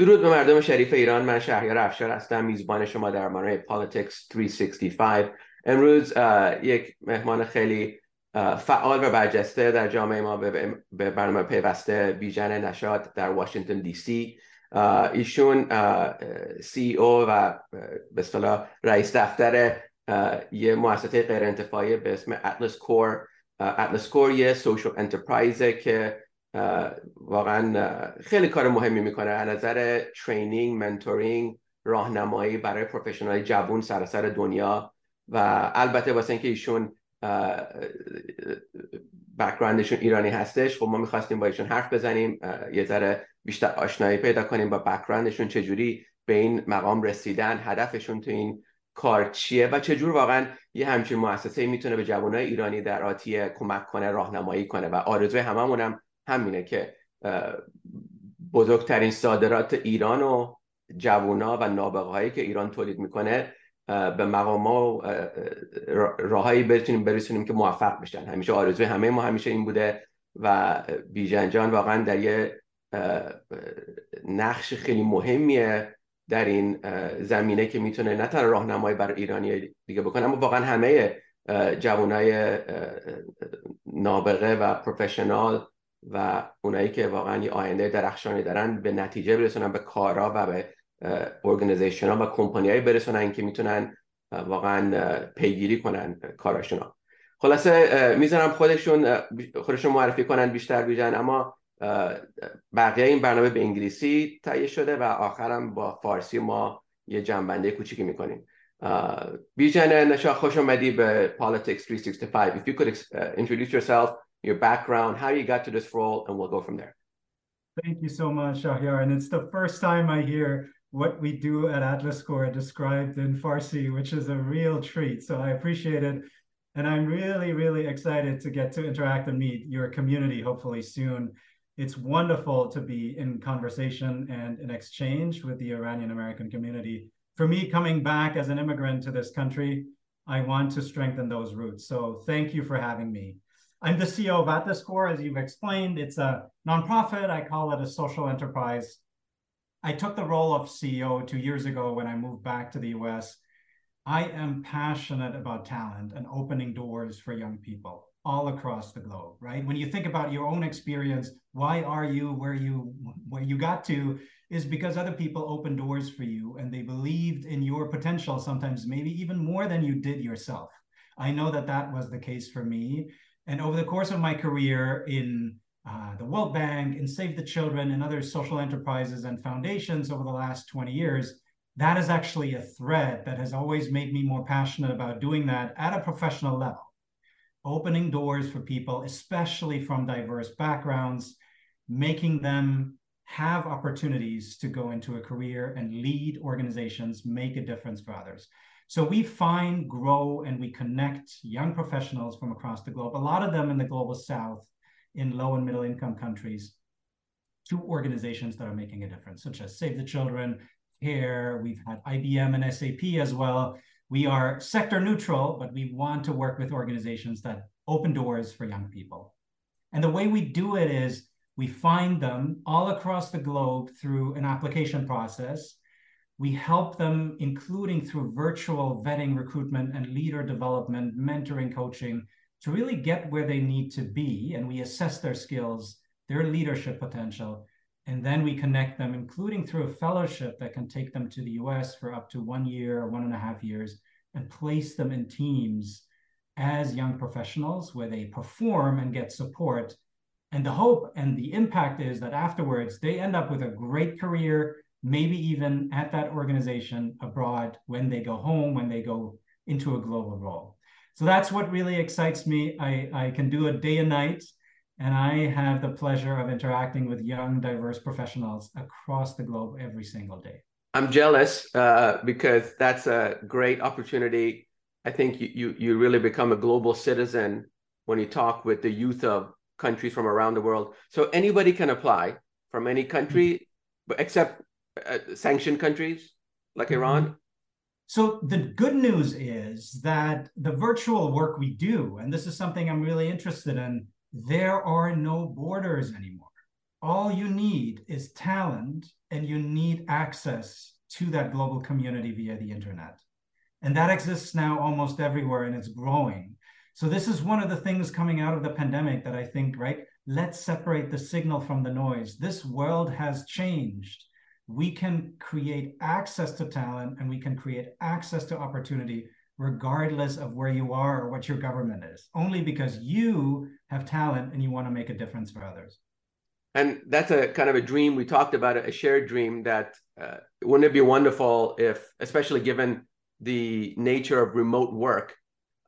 درود به مردم شریف ایران. من شهریار افشار هستم میزبان شما در برنامه پالیتیکس 365 امروز یک مهمان خیلی فعال و برجسته در جامعه ما به برنامه پیوسته بیژن نشاد در واشنگتن دی سی. ایشون سی او و به اصطلاح رئیس دفتر یه مؤسسه غیر انتفاعی به اسم اتلس کور اتلس کور یه سوشال انترپرایزه که واقعا خیلی کار مهمی می‌کنه. از نظر ترینینگ منتورینگ راهنمایی برای پروفشنال جوون سراسر دنیا و البته واسه اینکه ایشون بکراندشون ایرانی هستش خب ما می‌خواستیم با ایشون حرف بزنیم یه ذره بیشتر آشنایی پیدا کنیم با بکراندشون چجوری به این مقام رسیدن هدفشون تو این کار چیه و چجور واقعا یه همچین مؤسسه می‌تونه به جوانای ایرانی در آتی کمک کنه راهنمایی کنه و آرزوی هممون هم همینه که بزرگترین صادرات ایران و جوونا و نابغه هایی که ایران تولید می‌کنه به مقام و راههایی بتونیم برسونیم که موفق بشن. همیشه آرزوی همه ما همیشه این بوده و بیژن جان واقعا در یه نقش خیلی مهمیه در این زمینه که می‌تونه نه تنها راهنمایی برای ایرانی دیگه بکنه اما واقعا همه جوانای نابغه و پروفشنال و اونایی که واقعا یه آینده درخشانی دارن به نتیجه برسونن به کارا و به ارگانیزیشن ها و کمپانی برسونن که می‌تونن واقعا پیگیری کنن کاراشون خلاصه می‌ذارم خودشون خودشون معرفی کنن بیشتر بیجن اما بقیه این برنامه به انگلیسی تهیه شده و آخرم با فارسی ما یه جنبنده کوچیکی می‌کنیم. بیژن نشا خوش اومدی به Politics 365 if you could introduce yourself your background how you got to this role and we'll go from there Thank you so much, Shahriar. And it's the first time I hear what we do at Atlas Corps described in Farsi, which is a real treat. So I appreciate it. And I'm really, really excited to get to interact and meet your community hopefully soon. It's wonderful to be in conversation and in exchange with the Iranian American community. For me, coming back as an immigrant to this country, I want to strengthen those roots. So thank you for having me. I'm the CEO of Atlas Corps, as you've explained. It's a nonprofit. I call it a social enterprise I took the role of CEO two years ago when I moved back to the US. I am passionate about talent and opening doors for young people all across the globe, right? When you think about your own experience, why are you where you where you got to is because other people opened doors for you and they believed in your potential sometimes maybe even more than you did yourself. I know that that was the case for me and over the course of my career in uh, the World Bank and Save the Children and other social enterprises and foundations over the last 20 years, that is actually a thread that has always made me more passionate about doing that at a professional level. Opening doors for people, especially from diverse backgrounds, making them have opportunities to go into a career and lead organizations, make a difference for others. So we find, grow, and we connect young professionals from across the globe, a lot of them in the global south, in low and middle income countries to organizations that are making a difference, such as Save the Children, CARE, we've had IBM and SAP as well. We are sector neutral, but we want to work with organizations that open doors for young people. And the way we do it is we find them all across the globe through an application process. We help them, including through virtual vetting, recruitment, and leader development, mentoring, coaching, to really get where they need to be and we assess their skills, their leadership potential, and then we connect them, including through a fellowship that can take them to the US for up to one year or one and a half years, and place them in teams as young professionals where they perform and get support. And the hope and the impact is that afterwards they end up with a great career, maybe even at that organization abroad when they go home, when they go into a global role. So that's what really excites me. I, I can do it day and night, and I have the pleasure of interacting with young, diverse professionals across the globe every single day. I'm jealous uh, because that's a great opportunity. I think you, you, you really become a global citizen when you talk with the youth of countries from around the world. So anybody can apply from any country, mm-hmm. except uh, sanctioned countries like mm-hmm. Iran. So the good news is that the virtual work we do, and this is something I'm really interested in, there are no borders anymore. all you need is talent and you need access to that global community via the internet. And that exists now almost everywhere and it's growing. So this is one of the things coming out of the pandemic that I think, right? Let's separate the signal from the noise. This world has changed. We can create access to talent and we can create access to opportunity regardless of where you are or what your government is, only because you have talent and you want to make a difference for others. And that's a kind of a dream we talked about, a shared dream that uh, wouldn't it be wonderful if, especially given the nature of remote work,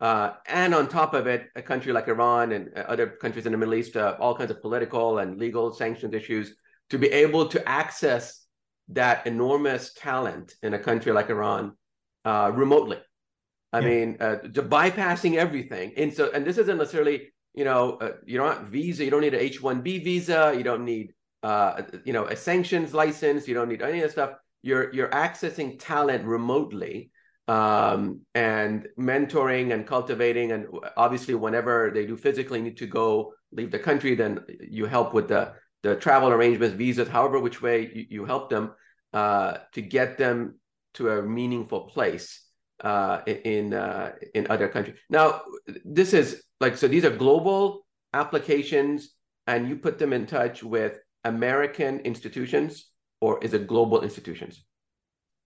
uh, and on top of it, a country like Iran and other countries in the Middle East, uh, all kinds of political and legal sanctions issues, to be able to access that enormous talent in a country like Iran uh, remotely. I yeah. mean, uh, bypassing everything. And so, and this isn't necessarily, you know, uh, you don't visa, you don't need an H-1B visa, you don't need, uh, you know, a sanctions license, you don't need any of that stuff. You're you're accessing talent remotely um, and mentoring and cultivating. And obviously, whenever they do physically need to go leave the country, then you help with the the travel arrangements, visas, however which way you, you help them uh, to get them to a meaningful place uh, in uh, in other countries. Now, this is like so. These are global applications, and you put them in touch with American institutions, or is it global institutions?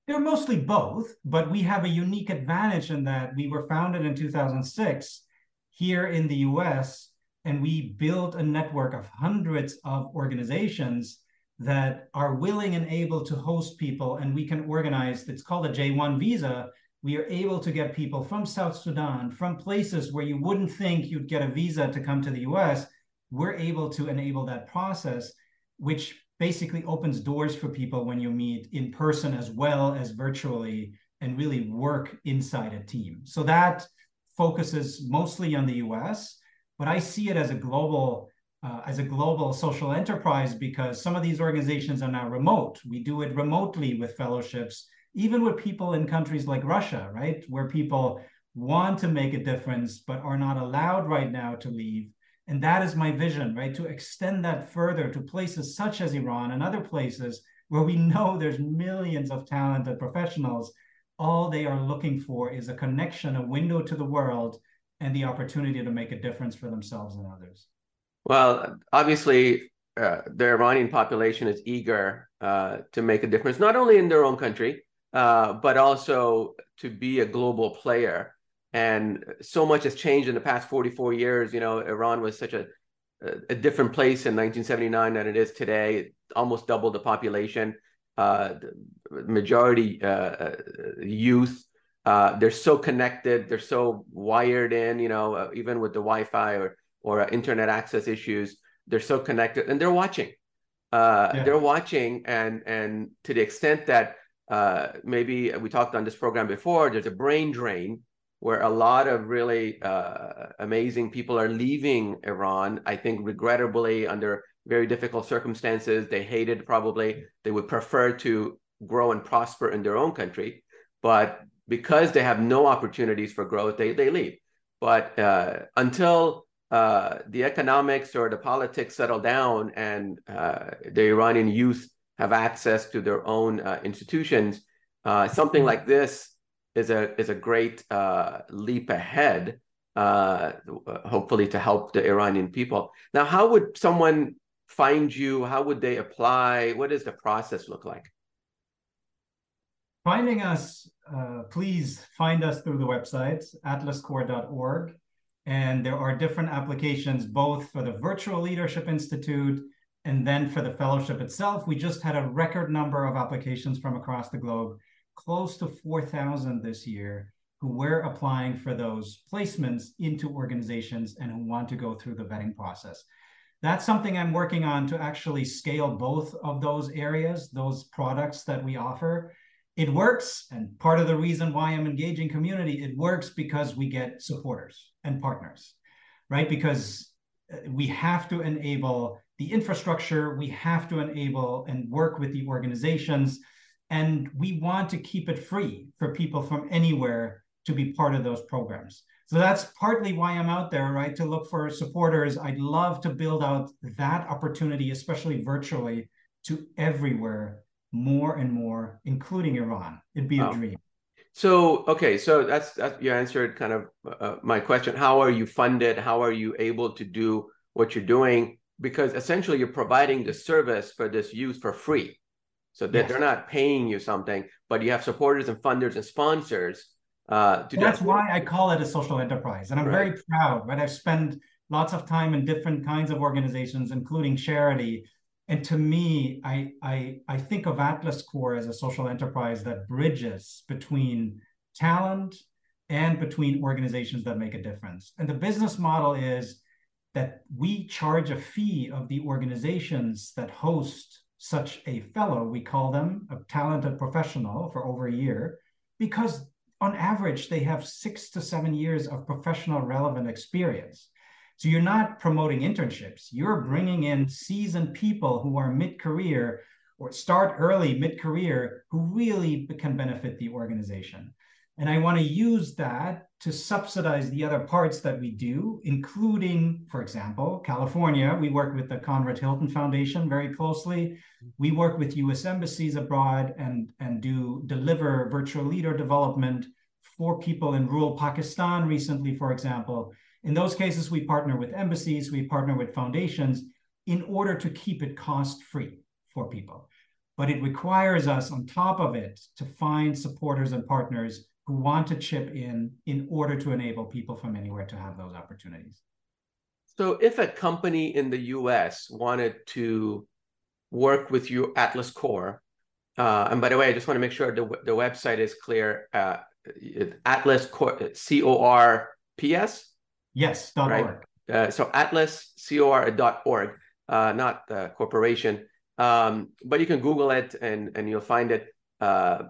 They're mostly both, but we have a unique advantage in that we were founded in 2006 here in the US, and we built a network of hundreds of organizations that are willing and able to host people, and we can organize, it's called a J1 visa. We are able to get people from South Sudan, from places where you wouldn't think you'd get a visa to come to the US. We're able to enable that process, which basically opens doors for people when you meet in person as well as virtually and really work inside a team. So that focuses mostly on the US, but I see it as a global uh, as a global social enterprise because some of these organizations are now remote. We do it remotely with fellowships, even with people in countries like Russia, right, where people want to make a difference but are not allowed right now to leave and that is my vision, right? To extend that further to places such as Iran and other places where we know there's millions of talented professionals. All they are looking for is a connection, a window to the world, and the opportunity to make a difference for themselves and others. Well, obviously, uh, the Iranian population is eager uh, to make a difference, not only in their own country, uh, but also to be a global player. And so much has changed in the past 44 years. You know iran was such a a different place in 1979 than it is today. It almost doubled the population. Uh, majority uh, uh, youth uh, they're so connected they're so wired in you know uh, even with the wi-fi or or uh, internet access issues they're so connected and they're watching yeah. they're watching and and to the extent that maybe we talked on this program before there's a brain drain where a lot of really uh, amazing people are leaving Iran. I think regrettably under very difficult circumstances. They hated probably. They would prefer to grow and prosper in their own country, but because they have no opportunities for growth, they they leave. But uh, until uh, the economics or the politics settle down and uh, the Iranian youth have access to their own uh, institutions, uh, something like this is a is a great uh, leap ahead, hopefully to help the Iranian people. Now, how would someone find you? How would they apply? What does the process look like? Finding us, uh, please find us through the website atlascorps.org. And there are different applications both for the Virtual Leadership Institute and then for the fellowship itself. We just had a record number of applications from across the globe close to 4,000 this year who were applying for those placements into organizations and who want to go through the vetting process. That's something I'm working on to actually scale both of those areas, those products that we offer. It works. And part of the reason why I'm engaging community, it works because we get supporters and partners, right? Because uh, we have to enable the infrastructure, we have to enable and work with the organizations and we want to keep it free for people from anywhere to be part of those programs. So that's partly why I'm out there, right? To look for supporters. I'd love to build out that opportunity, especially virtually, to everywhere, more and more, including Iran. It'd be a dream. So okay, so that's that you answered kind of uh, my question. How are you funded? How are you able to do what you're doing? Because essentially, you're providing the service for this use for free, so that yes. they're not paying you something, but you have supporters and funders and sponsors. Uh, to that's why I call it a social enterprise, and I'm right. very proud. Right, I've spent lots of time in different kinds of organizations, including charity, and to me, I, I, I think of Atlas Corps as a social enterprise that bridges between talent and between organizations that make a difference. And the business model is that we charge a fee of the organizations that host such a fellow. We call them a talented professional for over a year because on average, they have six to seven years of professional relevant experience. So you're not promoting internships. You're bringing in seasoned people who are mid-career or start early mid-career who really can benefit the organization. And I want to use that to subsidize the other parts that we do, including, for example, California. We work with the Conrad Hilton Foundation very closely. We work with US embassies abroad and, and do deliver virtual leader development for people in rural Pakistan recently, for example. In those cases, we partner with embassies, we partner with foundations in order to keep it cost free for people. But it requires us, on top of it, to find supporters and partners who want to chip in in order to enable people from anywhere to have those opportunities. So, if a company in the US wanted to work with you, Atlas Corps, uh, and by the way, I just want to make sure the, the website is clear. Uh, Atlas Corps, C O R P S Yes, dot right? org. Uh, so atlascorps.org, uh, not the corporation. Um, but you can Google it and, and you'll find it. Uh,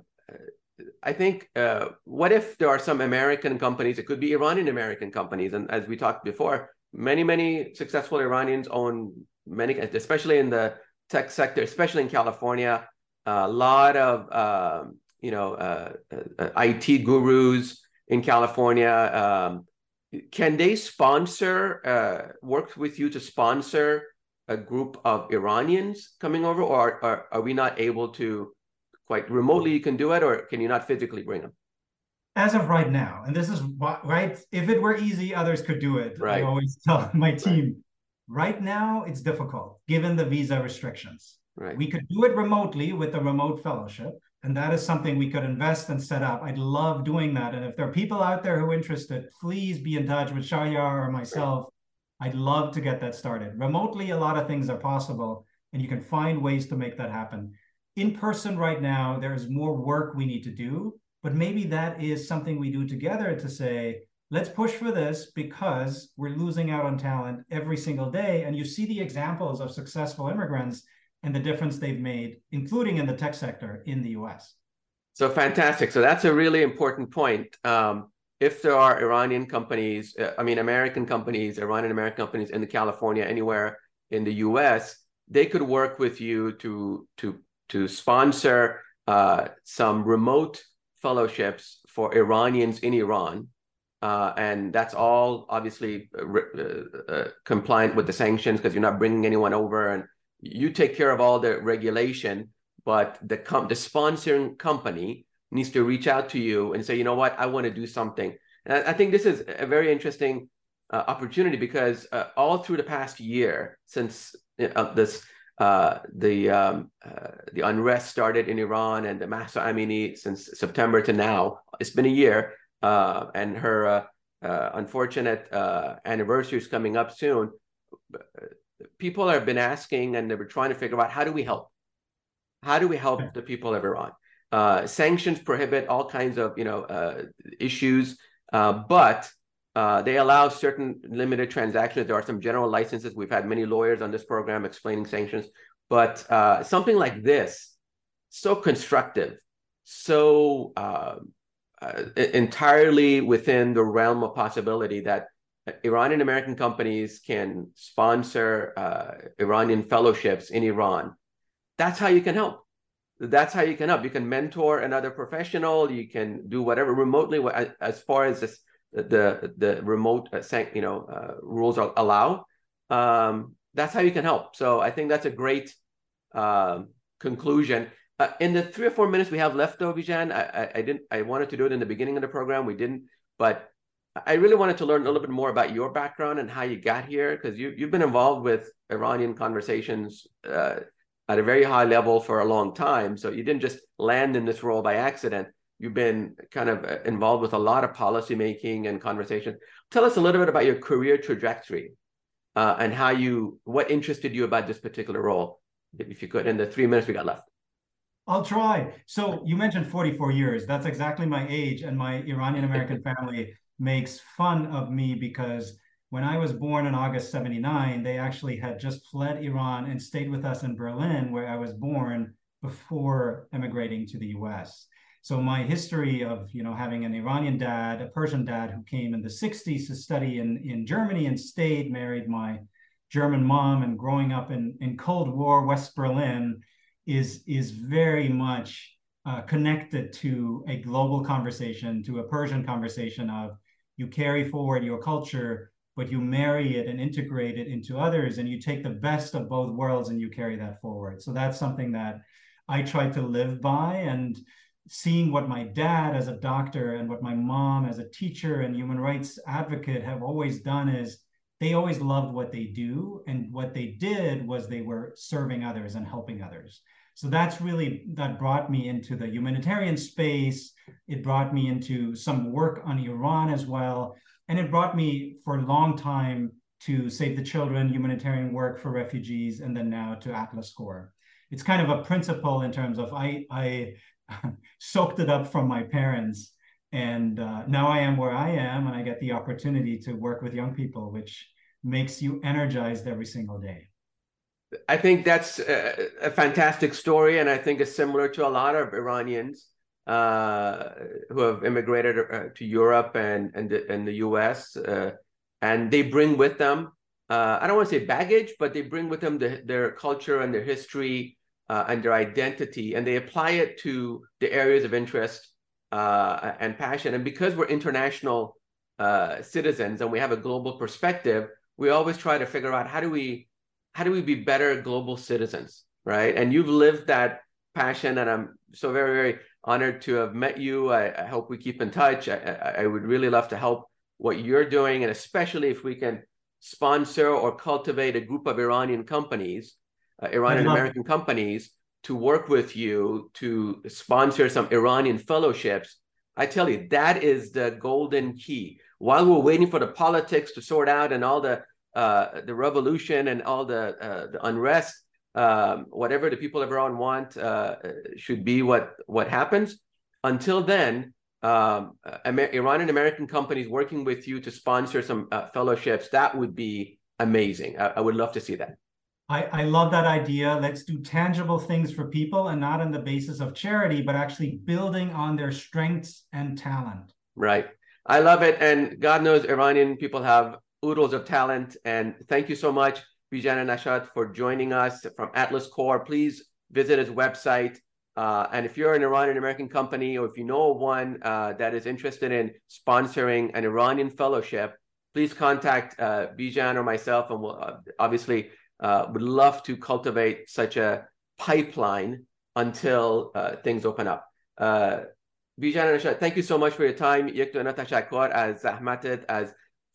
I think, uh, what if there are some American companies, it could be Iranian American companies. And as we talked before, many, many successful Iranians own many, especially in the tech sector, especially in California, a lot of, um, you know, uh, uh, IT gurus in California, um, can they sponsor uh, work with you to sponsor a group of Iranians coming over, or, or are we not able to quite remotely? You can do it, or can you not physically bring them? As of right now, and this is right. If it were easy, others could do it. Right. I always tell my team. Right. right now, it's difficult given the visa restrictions. Right. We could do it remotely with a remote fellowship, and that is something we could invest and set up. I'd love doing that. And if there are people out there who are interested, please be in touch with Shahriar or myself. I'd love to get that started. Remotely, a lot of things are possible, and you can find ways to make that happen. In person, right now, there is more work we need to do, but maybe that is something we do together to say, let's push for this because we're losing out on talent every single day. And you see the examples of successful immigrants and the difference they've made, including in the tech sector in the US. So fantastic. So that's a really important point. Um, if there are Iranian companies, uh, I mean, American companies, Iranian American companies in the California, anywhere in the US, they could work with you to, to, to sponsor uh, some remote fellowships for Iranians in Iran. Uh, and that's all obviously uh, uh, uh, compliant with the sanctions because you're not bringing anyone over and you take care of all the regulation, but the com- the sponsoring company needs to reach out to you and say, you know what, I want to do something. And I, I think this is a very interesting uh, opportunity because uh, all through the past year since uh, this uh, the um, uh, the unrest started in Iran and the Mahsa Amini since September to now, it's been a year, uh, and her unfortunate anniversary is coming up soon people have been asking and they were trying to figure out how do we help? How do we help the people of Iran? Uh, sanctions prohibit all kinds of you know uh, issues, uh, but uh, they allow certain limited transactions. There are some general licenses. We've had many lawyers on this program explaining sanctions, but uh, something like this, so constructive, so uh, entirely within the realm of possibility that Iranian American companies can sponsor uh, Iranian fellowships in Iran. That's how you can help. That's how you can help. You can mentor another professional. You can do whatever remotely as far as this, the the remote uh, you know uh, rules allow, um, that's how you can help. So I think that's a great uh, conclusion. Uh, in the three or four minutes we have left, though, Bijan, I, I, I, didn't. I wanted to do it in the beginning of the program. We didn't, but I really wanted to learn a little bit more about your background and how you got here, because you you've been involved with Iranian conversations uh, at a very high level for a long time. So you didn't just land in this role by accident. You've been kind of uh, involved with a lot of policy making and conversation. Tell us a little bit about your career trajectory uh, and how you what interested you about this particular role, if you could, in the three minutes we got left. I'll try. So you mentioned 44 years. That's exactly my age, and my Iranian American family makes fun of me because when I was born in August 79, they actually had just fled Iran and stayed with us in Berlin, where I was born before emigrating to the US. So my history of you know having an Iranian dad, a Persian dad who came in the 60s to study in, in Germany and stayed, married my German mom, and growing up in, in Cold War West Berlin is is very much uh, connected to a global conversation, to a Persian conversation of you carry forward your culture, but you marry it and integrate it into others, and you take the best of both worlds and you carry that forward. So that's something that I try to live by, and seeing what my dad as a doctor and what my mom as a teacher and human rights advocate have always done is they always loved what they do and what they did was they were serving others and helping others so that's really that brought me into the humanitarian space. It brought me into some work on iran as well. And it brought me for a long time to save the children humanitarian work for refugees and then now to atlas corps. It's kind of a principle in terms of i i soaked it up from my parents. And uh, now i am where i am and i get the opportunity to work with young people which makes you energized every single day I think that's a, a, fantastic story, and I think it's similar to a lot of Iranians uh, who have immigrated uh, to Europe and and the, and the U.S. Uh, and they bring with them uh, I don't want to say baggage, but they bring with them the, their culture and their history uh, and their identity, and they apply it to the areas of interest and passion. And because we're international citizens and we have a global perspective, we always try to figure out how do we how do we be better global citizens, right? And you've lived that passion, and I'm so very, very honored to have met you. I, I hope we keep in touch. I, I, would really love to help what you're doing, and especially if we can sponsor or cultivate a group of Iranian companies, uh, Iranian American companies, to work with you to sponsor some Iranian fellowships. I tell you, that is the golden key. While we're waiting for the politics to sort out and all the uh, the revolution and all the, uh, the unrest, um, whatever the people of Iran want uh, should be what, what happens. Until then, um, Amer- Iranian American companies working with you to sponsor some uh, fellowships, that would be amazing. I, I would love to see that. I, I love that idea. Let's do tangible things for people and not on the basis of charity, but actually building on their strengths and talent. Right. I love it. And God knows Iranian people have oodles of talent. And thank you so much, Bijan Nashat, for joining us from Atlas Corps. Please visit his website. Uh, and if you're an Iranian American company or if you know one uh, that is interested in sponsoring an Iranian fellowship, please contact uh, Bijan or myself. And we'll uh, obviously uh, would love to cultivate such a pipeline until uh, things open up. Bijan Nashat, thank you so much for your time. یک دو تشکر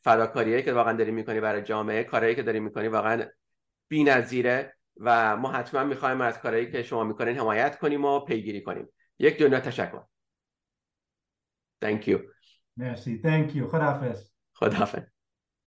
فداکاریایی که واقعا داری می‌کنی برای جامعه کارهایی که داری می‌کنی واقعا بی‌نظیره و ما حتما می‌خوایم از کارهایی که شما می‌کنین حمایت کنیم و پیگیری کنیم یک دنیا تشکر Thank you Merci. Thank you. خداحافظ. خداحافظ.